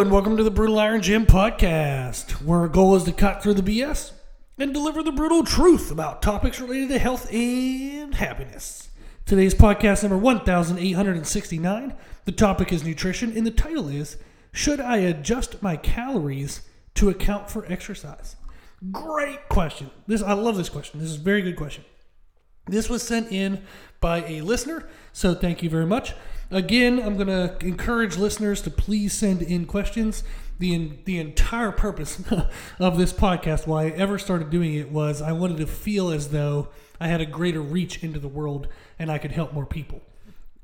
and welcome to the Brutal Iron Gym podcast, where our goal is to cut through the BS and deliver the brutal truth about topics related to health and happiness. Today's podcast number 1869. The topic is nutrition, and the title is Should I Adjust My Calories to Account for Exercise? Great question. This I love this question. This is a very good question. This was sent in by a listener, so thank you very much. Again, I'm going to encourage listeners to please send in questions. The, the entire purpose of this podcast, why I ever started doing it, was I wanted to feel as though I had a greater reach into the world and I could help more people.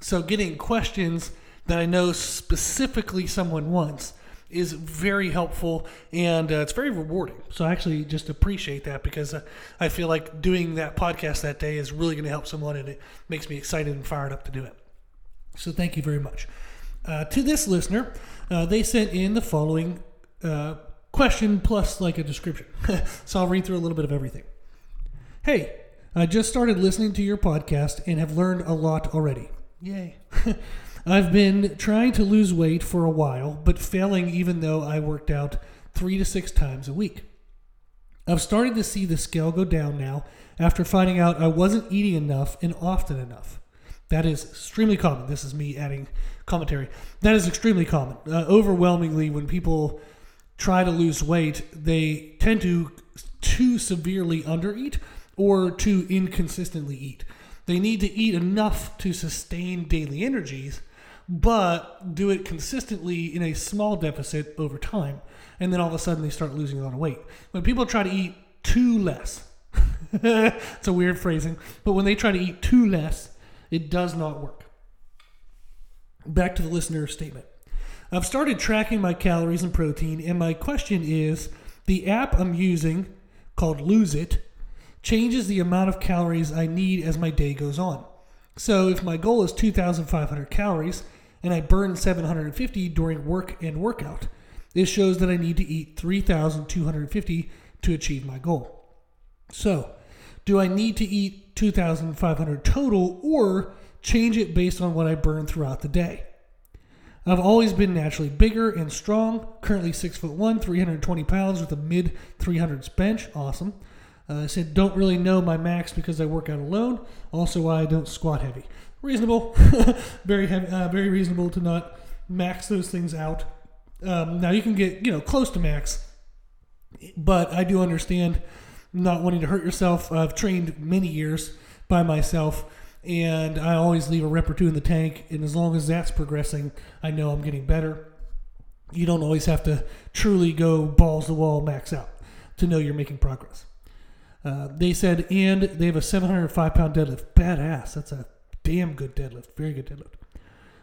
So, getting questions that I know specifically someone wants is very helpful and uh, it's very rewarding. So I actually just appreciate that because uh, I feel like doing that podcast that day is really going to help someone and it makes me excited and fired up to do it. So thank you very much. Uh, to this listener, uh, they sent in the following uh, question plus like a description. so I'll read through a little bit of everything. Hey, I just started listening to your podcast and have learned a lot already. Yay. I've been trying to lose weight for a while, but failing even though I worked out three to six times a week. I've started to see the scale go down now after finding out I wasn't eating enough and often enough. That is extremely common. This is me adding commentary. That is extremely common. Uh, overwhelmingly, when people try to lose weight, they tend to too severely undereat or too inconsistently eat. They need to eat enough to sustain daily energies, but do it consistently in a small deficit over time. And then all of a sudden they start losing a lot of weight. When people try to eat too less, it's a weird phrasing, but when they try to eat too less, it does not work. Back to the listener statement. I've started tracking my calories and protein, and my question is the app I'm using, called Lose It, changes the amount of calories I need as my day goes on. So if my goal is 2,500 calories and I burn 750 during work and workout, this shows that I need to eat 3,250 to achieve my goal. So, do I need to eat 2,500 total or change it based on what I burn throughout the day? I've always been naturally bigger and strong, currently 6 foot 1, 320 pounds with a mid 300s bench. Awesome. Uh, I said, don't really know my max because I work out alone. Also, why I don't squat heavy. Reasonable, very heavy, uh, very reasonable to not max those things out. Um, now you can get you know close to max, but I do understand not wanting to hurt yourself. I've trained many years by myself, and I always leave a rep or two in the tank. And as long as that's progressing, I know I'm getting better. You don't always have to truly go balls to wall max out to know you're making progress. Uh, they said, and they have a 705 pound deadlift. Badass. That's a damn good deadlift. Very good deadlift.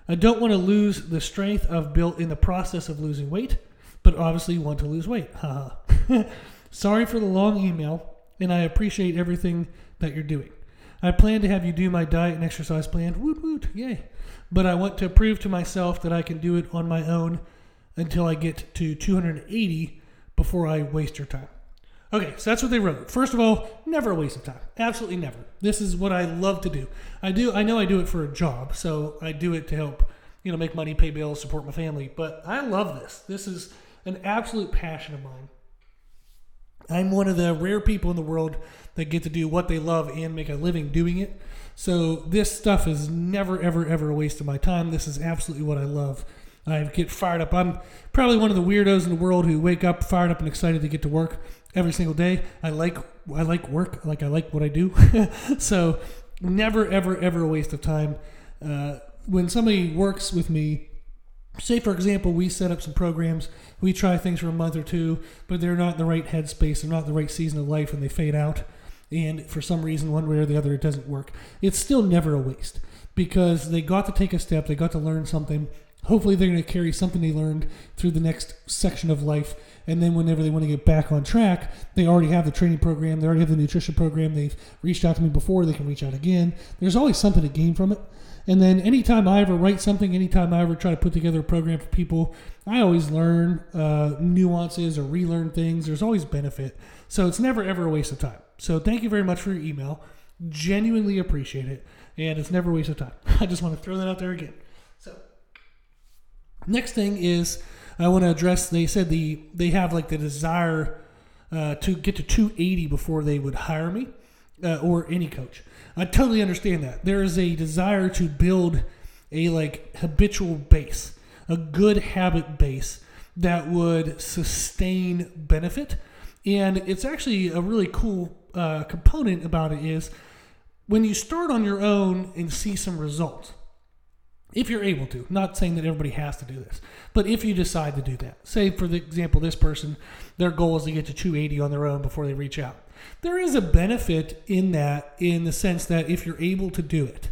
I don't want to lose the strength I've built in the process of losing weight, but obviously want to lose weight. Haha. Sorry for the long email, and I appreciate everything that you're doing. I plan to have you do my diet and exercise plan. Woot woot, yay. But I want to prove to myself that I can do it on my own until I get to 280 before I waste your time. Okay, so that's what they wrote. First of all, never a waste of time. Absolutely never. This is what I love to do. I do. I know I do it for a job, so I do it to help, you know, make money, pay bills, support my family. But I love this. This is an absolute passion of mine. I'm one of the rare people in the world that get to do what they love and make a living doing it. So this stuff is never, ever, ever a waste of my time. This is absolutely what I love. I get fired up. I'm probably one of the weirdos in the world who wake up fired up and excited to get to work every single day. I like I like work, like I like what I do. so never ever ever a waste of time. Uh, when somebody works with me, say for example, we set up some programs, we try things for a month or two, but they're not in the right headspace, they're not in the right season of life, and they fade out. And for some reason, one way or the other, it doesn't work. It's still never a waste because they got to take a step, they got to learn something. Hopefully, they're going to carry something they learned through the next section of life and then whenever they want to get back on track, they already have the training program, they already have the nutrition program, they've reached out to me before, they can reach out again. There's always something to gain from it. And then anytime I ever write something, anytime I ever try to put together a program for people, I always learn uh, nuances or relearn things. There's always benefit. So it's never ever a waste of time. So thank you very much for your email. Genuinely appreciate it. And it's never a waste of time. I just want to throw that out there again. So next thing is I want to address. They said the they have like the desire uh, to get to 280 before they would hire me uh, or any coach. I totally understand that. There is a desire to build a like habitual base, a good habit base that would sustain benefit. And it's actually a really cool uh, component about it is when you start on your own and see some results if you're able to not saying that everybody has to do this but if you decide to do that say for the example this person their goal is to get to 280 on their own before they reach out there is a benefit in that in the sense that if you're able to do it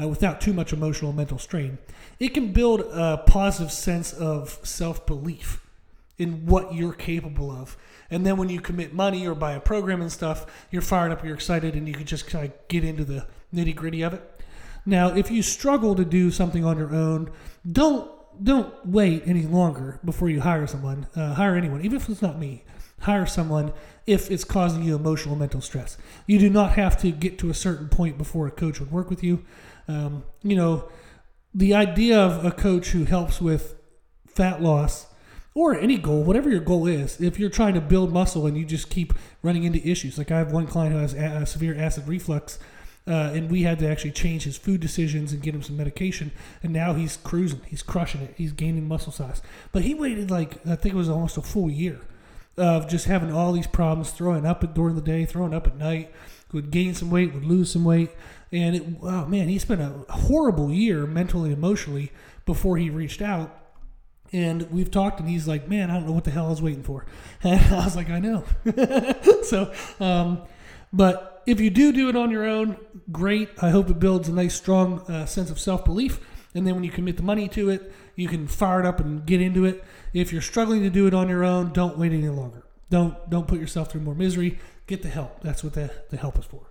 uh, without too much emotional mental strain it can build a positive sense of self-belief in what you're capable of and then when you commit money or buy a program and stuff you're fired up you're excited and you can just kind of get into the nitty gritty of it now, if you struggle to do something on your own, don't don't wait any longer before you hire someone. Uh, hire anyone, even if it's not me. Hire someone if it's causing you emotional mental stress. You do not have to get to a certain point before a coach would work with you. Um, you know, the idea of a coach who helps with fat loss or any goal, whatever your goal is, if you're trying to build muscle and you just keep running into issues, like I have one client who has a- severe acid reflux uh, and we had to actually change his food decisions and get him some medication. And now he's cruising. He's crushing it. He's gaining muscle size. But he waited like I think it was almost a full year of just having all these problems, throwing up during the day, throwing up at night. Would gain some weight, would lose some weight, and it, oh man, he spent a horrible year mentally, emotionally before he reached out. And we've talked, and he's like, "Man, I don't know what the hell I was waiting for." And I was like, "I know." so, um, but if you do do it on your own, great. I hope it builds a nice, strong uh, sense of self belief. And then when you commit the money to it, you can fire it up and get into it. If you're struggling to do it on your own, don't wait any longer. Don't don't put yourself through more misery. Get the help. That's what the, the help is for.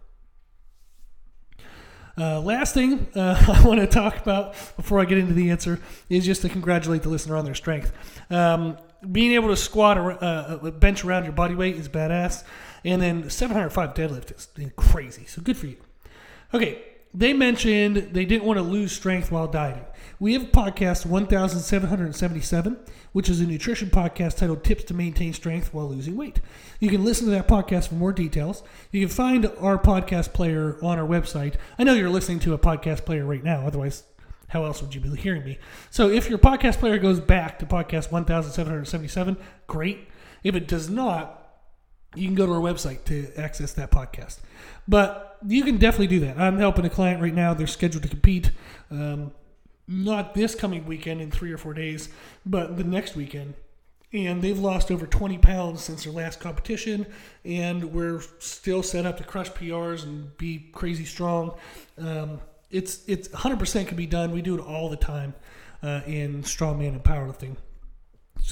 Uh, last thing uh, I want to talk about before I get into the answer is just to congratulate the listener on their strength. Um, being able to squat or uh, bench around your body weight is badass. And then 705 deadlift is crazy. So good for you. Okay, they mentioned they didn't want to lose strength while dieting. We have podcast 1777, which is a nutrition podcast titled Tips to Maintain Strength While Losing Weight. You can listen to that podcast for more details. You can find our podcast player on our website. I know you're listening to a podcast player right now, otherwise, how else would you be hearing me? So if your podcast player goes back to podcast 1777, great. If it does not, you can go to our website to access that podcast. But you can definitely do that. I'm helping a client right now. They're scheduled to compete. Um, not this coming weekend in three or four days, but the next weekend. And they've lost over 20 pounds since their last competition. And we're still set up to crush PRs and be crazy strong. Um, it's it's 100% can be done. We do it all the time uh, in strongman and powerlifting.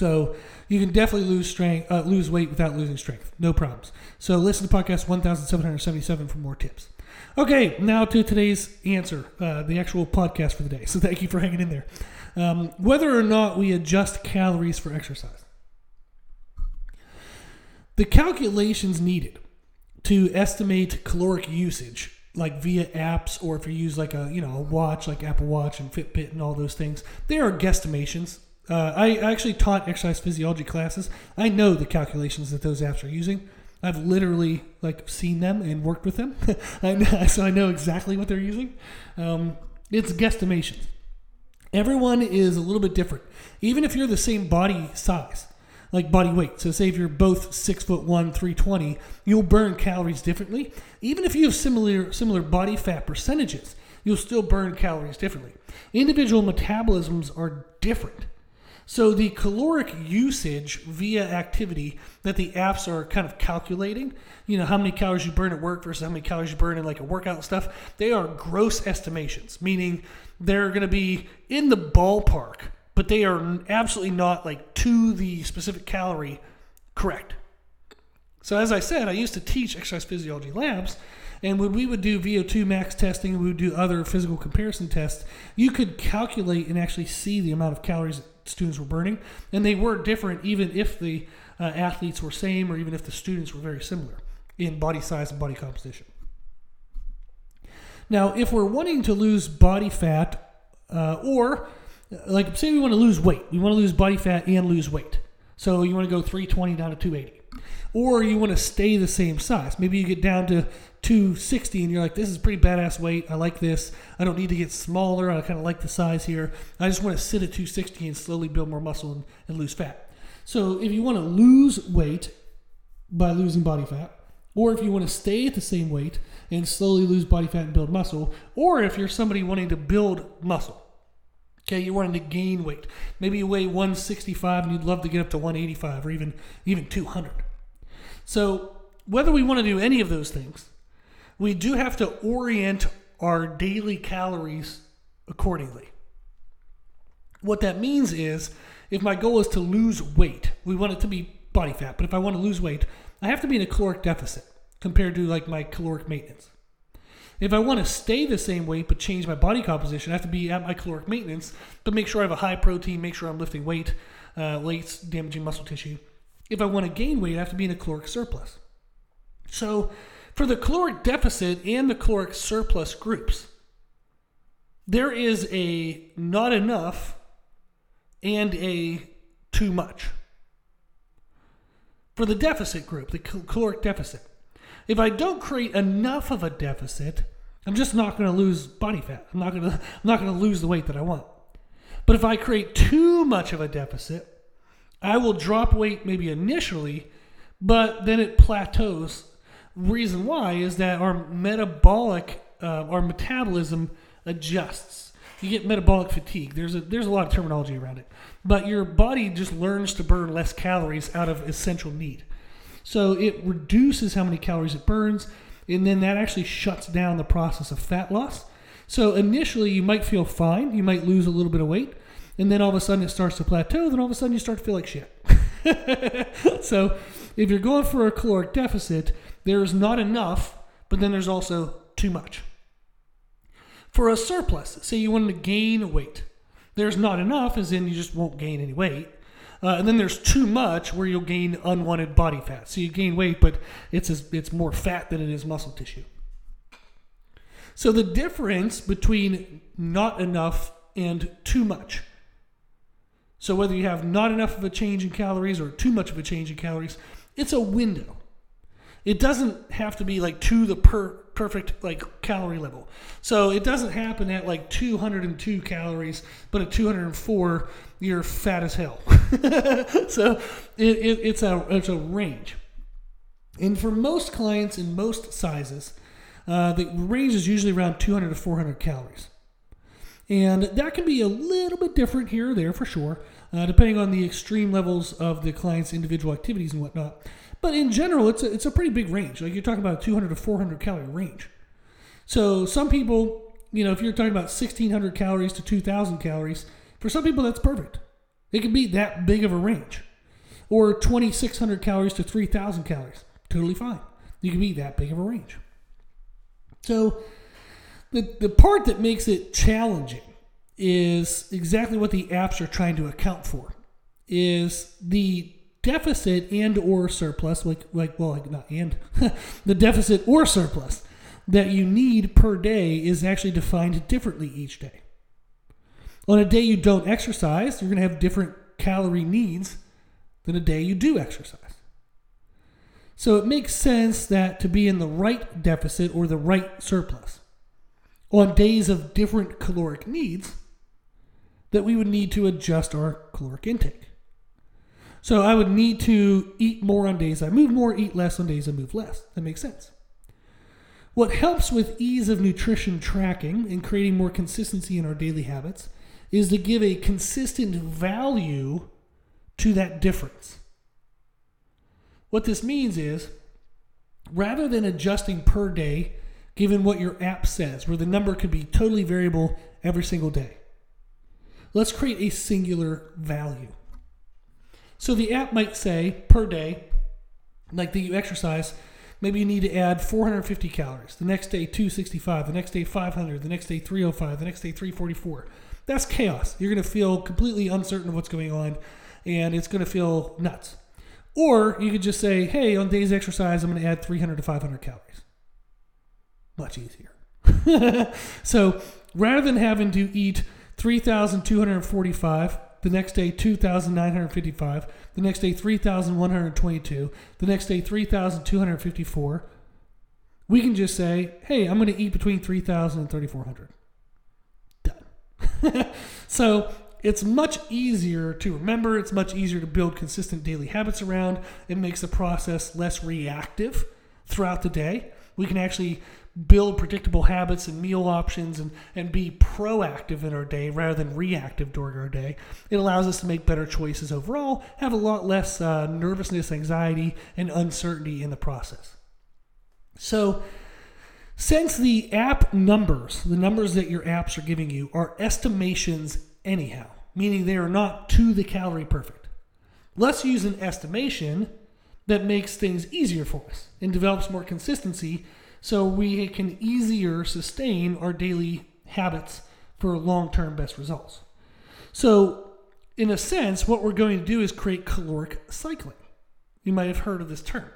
So you can definitely lose strength, uh, lose weight without losing strength. No problems. So listen to podcast 1777 for more tips. Okay, now to today's answer, uh, the actual podcast for the day. So thank you for hanging in there. Um, whether or not we adjust calories for exercise, the calculations needed to estimate caloric usage, like via apps or if you use like a you know a watch like Apple Watch and Fitbit and all those things, they are guesstimations uh, I actually taught exercise physiology classes. I know the calculations that those apps are using. I've literally like seen them and worked with them, I so I know exactly what they're using. Um, it's guesstimations. Everyone is a little bit different, even if you're the same body size, like body weight. So, say if you're both six foot one, three twenty, you'll burn calories differently. Even if you have similar similar body fat percentages, you'll still burn calories differently. Individual metabolisms are different. So the caloric usage via activity that the apps are kind of calculating, you know, how many calories you burn at work versus how many calories you burn in like a workout stuff, they are gross estimations, meaning they're going to be in the ballpark, but they are absolutely not like to the specific calorie correct. So as I said, I used to teach exercise physiology labs, and when we would do VO2 max testing, we would do other physical comparison tests, you could calculate and actually see the amount of calories students were burning, and they were different even if the uh, athletes were same or even if the students were very similar in body size and body composition. Now, if we're wanting to lose body fat uh, or like say we want to lose weight, we want to lose body fat and lose weight. So you want to go 320 down to 280. Or you want to stay the same size. Maybe you get down to 260 and you're like, this is pretty badass weight. I like this. I don't need to get smaller. I kind of like the size here. I just want to sit at 260 and slowly build more muscle and, and lose fat. So if you want to lose weight by losing body fat, or if you want to stay at the same weight and slowly lose body fat and build muscle, or if you're somebody wanting to build muscle, okay, you're wanting to gain weight. Maybe you weigh 165 and you'd love to get up to 185 or even even 200. So whether we want to do any of those things, we do have to orient our daily calories accordingly. What that means is if my goal is to lose weight, we want it to be body fat, but if I want to lose weight, I have to be in a caloric deficit compared to like my caloric maintenance. If I want to stay the same weight but change my body composition, I have to be at my caloric maintenance, but make sure I have a high protein, make sure I'm lifting weight, uh, weights damaging muscle tissue. If I want to gain weight, I have to be in a caloric surplus. So, for the caloric deficit and the caloric surplus groups, there is a not enough and a too much. For the deficit group, the caloric deficit, if I don't create enough of a deficit, I'm just not going to lose body fat. I'm not going to I'm not going to lose the weight that I want. But if I create too much of a deficit, I will drop weight maybe initially, but then it plateaus. Reason why is that our metabolic, uh, our metabolism adjusts. You get metabolic fatigue. There's a there's a lot of terminology around it, but your body just learns to burn less calories out of essential need. So it reduces how many calories it burns, and then that actually shuts down the process of fat loss. So initially, you might feel fine, you might lose a little bit of weight, and then all of a sudden it starts to plateau, then all of a sudden you start to feel like shit. so if you're going for a caloric deficit, there's not enough, but then there's also too much. For a surplus, say you want to gain weight, there's not enough, as in you just won't gain any weight. Uh, and then there's too much where you'll gain unwanted body fat. So you gain weight, but it's it's more fat than it is muscle tissue. So the difference between not enough and too much. So whether you have not enough of a change in calories or too much of a change in calories, it's a window. It doesn't have to be like to the per, perfect like calorie level. So it doesn't happen at like 202 calories, but at 204 you're fat as hell. so it, it, it's a it's a range. And for most clients in most sizes, uh, the range is usually around 200 to 400 calories. And that can be a little bit different here or there for sure, uh, depending on the extreme levels of the client's individual activities and whatnot. But in general, it's a, it's a pretty big range. Like you're talking about a 200 to 400 calorie range. So some people, you know, if you're talking about 1600 calories to 2000 calories, for some people that's perfect. It can be that big of a range. Or 2600 calories to 3000 calories. Totally fine. You can be that big of a range. So the, the part that makes it challenging is exactly what the apps are trying to account for is the deficit and or surplus, like like well, like not and the deficit or surplus that you need per day is actually defined differently each day. On a day you don't exercise, you're going to have different calorie needs than a day you do exercise. So it makes sense that to be in the right deficit or the right surplus on days of different caloric needs, that we would need to adjust our caloric intake. So I would need to eat more on days I move more, eat less on days I move less. That makes sense. What helps with ease of nutrition tracking and creating more consistency in our daily habits is to give a consistent value to that difference. What this means is rather than adjusting per day, given what your app says, where the number could be totally variable every single day, let's create a singular value. So the app might say per day, like that you exercise, maybe you need to add 450 calories. The next day 265, the next day 500, the next day 305, the next day 344. That's chaos. You're going to feel completely uncertain of what's going on and it's going to feel nuts. Or you could just say, hey, on days exercise, I'm going to add 300 to 500 calories. Much easier. so rather than having to eat 3,245. The next day, 2,955. The next day, 3,122. The next day, 3,254. We can just say, hey, I'm going to eat between 3,000 and 3,400. Done. so it's much easier to remember. It's much easier to build consistent daily habits around. It makes the process less reactive throughout the day. We can actually build predictable habits and meal options and, and be proactive in our day rather than reactive during our day. It allows us to make better choices overall, have a lot less uh, nervousness, anxiety, and uncertainty in the process. So, since the app numbers, the numbers that your apps are giving you, are estimations anyhow, meaning they are not to the calorie perfect, let's use an estimation that makes things easier for us and develops more consistency so we can easier sustain our daily habits for long term best results. So, in a sense, what we're going to do is create caloric cycling. You might have heard of this term.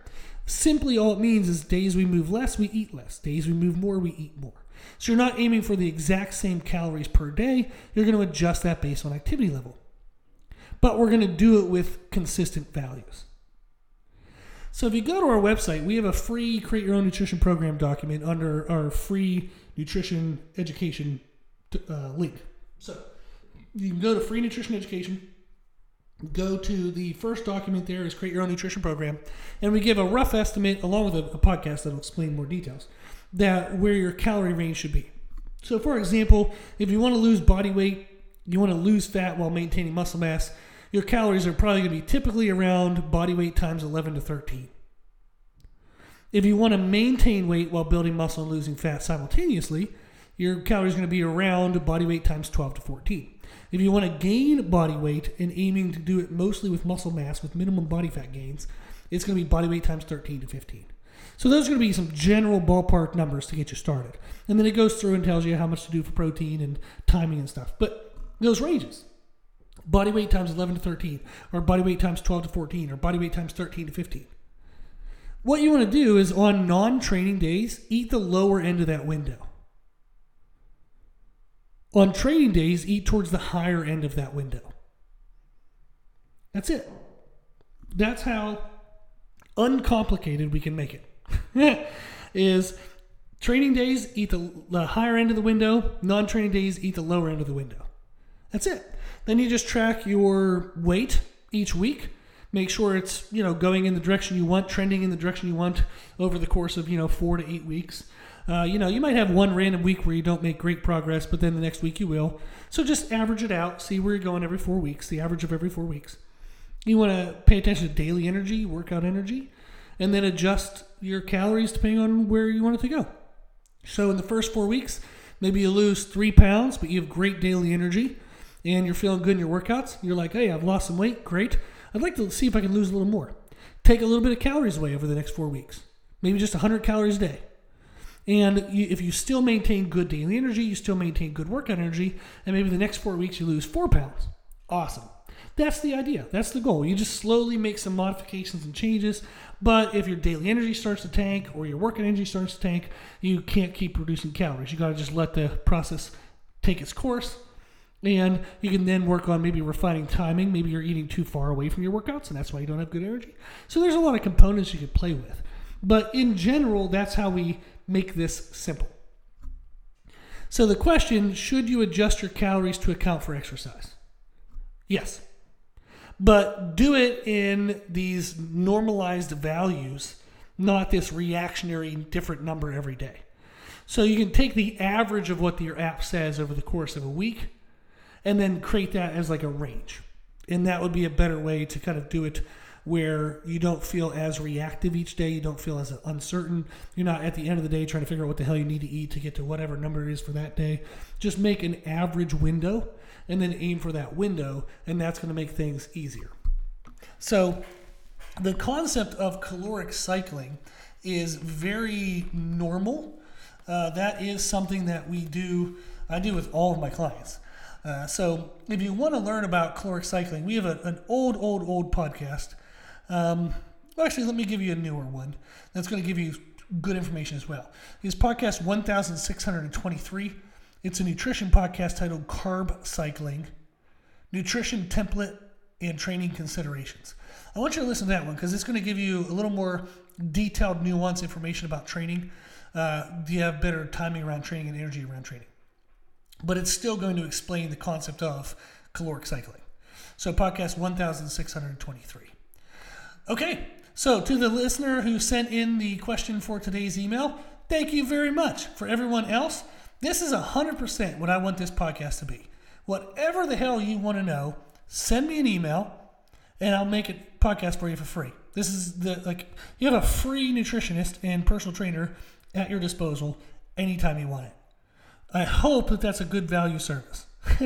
Simply, all it means is days we move less, we eat less. Days we move more, we eat more. So, you're not aiming for the exact same calories per day. You're going to adjust that based on activity level. But we're going to do it with consistent values. So if you go to our website, we have a free Create Your Own Nutrition Program document under our free nutrition education uh, link. So you can go to free nutrition education, go to the first document there is Create Your Own Nutrition Program, and we give a rough estimate along with a, a podcast that'll explain more details that where your calorie range should be. So for example, if you want to lose body weight, you want to lose fat while maintaining muscle mass, your calories are probably going to be typically around body weight times 11 to 13. If you want to maintain weight while building muscle and losing fat simultaneously, your calories are going to be around body weight times 12 to 14. If you want to gain body weight and aiming to do it mostly with muscle mass with minimum body fat gains, it's going to be body weight times 13 to 15. So those are going to be some general ballpark numbers to get you started. And then it goes through and tells you how much to do for protein and timing and stuff. But those ranges body weight times 11 to 13, or body weight times 12 to 14, or body weight times 13 to 15. What you want to do is on non training days, eat the lower end of that window. On training days, eat towards the higher end of that window. That's it. That's how uncomplicated we can make it. is training days, eat the, the higher end of the window, non training days, eat the lower end of the window. That's it. Then you just track your weight each week. Make sure it's you know going in the direction you want, trending in the direction you want over the course of you know four to eight weeks. Uh, you know, you might have one random week where you don't make great progress, but then the next week you will. So just average it out. See where you're going every four weeks. The average of every four weeks. You want to pay attention to daily energy, workout energy, and then adjust your calories depending on where you want it to go. So in the first four weeks, maybe you lose three pounds, but you have great daily energy and you're feeling good in your workouts, you're like, hey, I've lost some weight, great. I'd like to see if I can lose a little more. Take a little bit of calories away over the next four weeks, maybe just 100 calories a day. And you, if you still maintain good daily energy, you still maintain good workout energy, and maybe the next four weeks you lose four pounds. Awesome. That's the idea. That's the goal. You just slowly make some modifications and changes. But if your daily energy starts to tank or your workout energy starts to tank, you can't keep producing calories. You got to just let the process take its course and you can then work on maybe refining timing. Maybe you're eating too far away from your workouts, and that's why you don't have good energy. So there's a lot of components you could play with. But in general, that's how we make this simple. So the question should you adjust your calories to account for exercise? Yes. But do it in these normalized values, not this reactionary different number every day. So you can take the average of what your app says over the course of a week and then create that as like a range. And that would be a better way to kind of do it where you don't feel as reactive each day, you don't feel as uncertain. You're not at the end of the day trying to figure out what the hell you need to eat to get to whatever number it is for that day. Just make an average window and then aim for that window, and that's going to make things easier. So, the concept of caloric cycling is very normal. Uh, that is something that we do, I do with all of my clients. Uh, so if you want to learn about caloric cycling, we have a, an old, old, old podcast. Um, well, actually, let me give you a newer one that's going to give you good information as well. It's podcast 1623. It's a nutrition podcast titled Carb Cycling Nutrition Template and Training Considerations. I want you to listen to that one because it's going to give you a little more detailed, nuanced information about training. Uh, do you have better timing around training and energy around training? But it's still going to explain the concept of caloric cycling. So, podcast 1623. Okay, so to the listener who sent in the question for today's email, thank you very much. For everyone else, this is 100% what I want this podcast to be. Whatever the hell you want to know, send me an email and I'll make a podcast for you for free. This is the like you have a free nutritionist and personal trainer at your disposal anytime you want it. I hope that that's a good value service.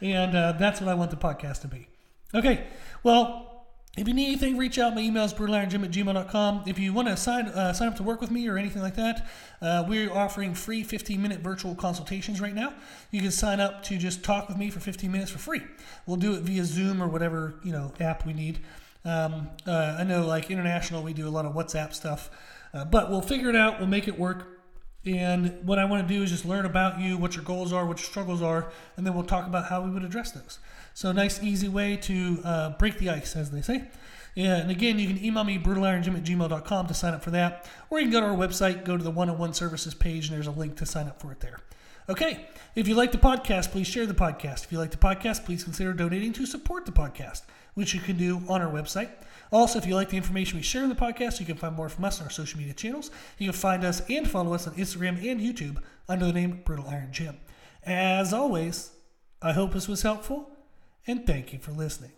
and uh, that's what I want the podcast to be. Okay, well, if you need anything, reach out. My email is brutalirongym at gmail.com. If you want to sign, uh, sign up to work with me or anything like that, uh, we're offering free 15 minute virtual consultations right now. You can sign up to just talk with me for 15 minutes for free. We'll do it via Zoom or whatever you know app we need. Um, uh, I know, like international, we do a lot of WhatsApp stuff, uh, but we'll figure it out. We'll make it work. And what I want to do is just learn about you, what your goals are, what your struggles are, and then we'll talk about how we would address those. So, nice, easy way to uh, break the ice, as they say. Yeah, and again, you can email me brutalirongym at gmail.com to sign up for that, or you can go to our website, go to the one on one services page, and there's a link to sign up for it there. Okay, if you like the podcast, please share the podcast. If you like the podcast, please consider donating to support the podcast, which you can do on our website. Also, if you like the information we share in the podcast, you can find more from us on our social media channels. You can find us and follow us on Instagram and YouTube under the name Brutal Iron Gym. As always, I hope this was helpful, and thank you for listening.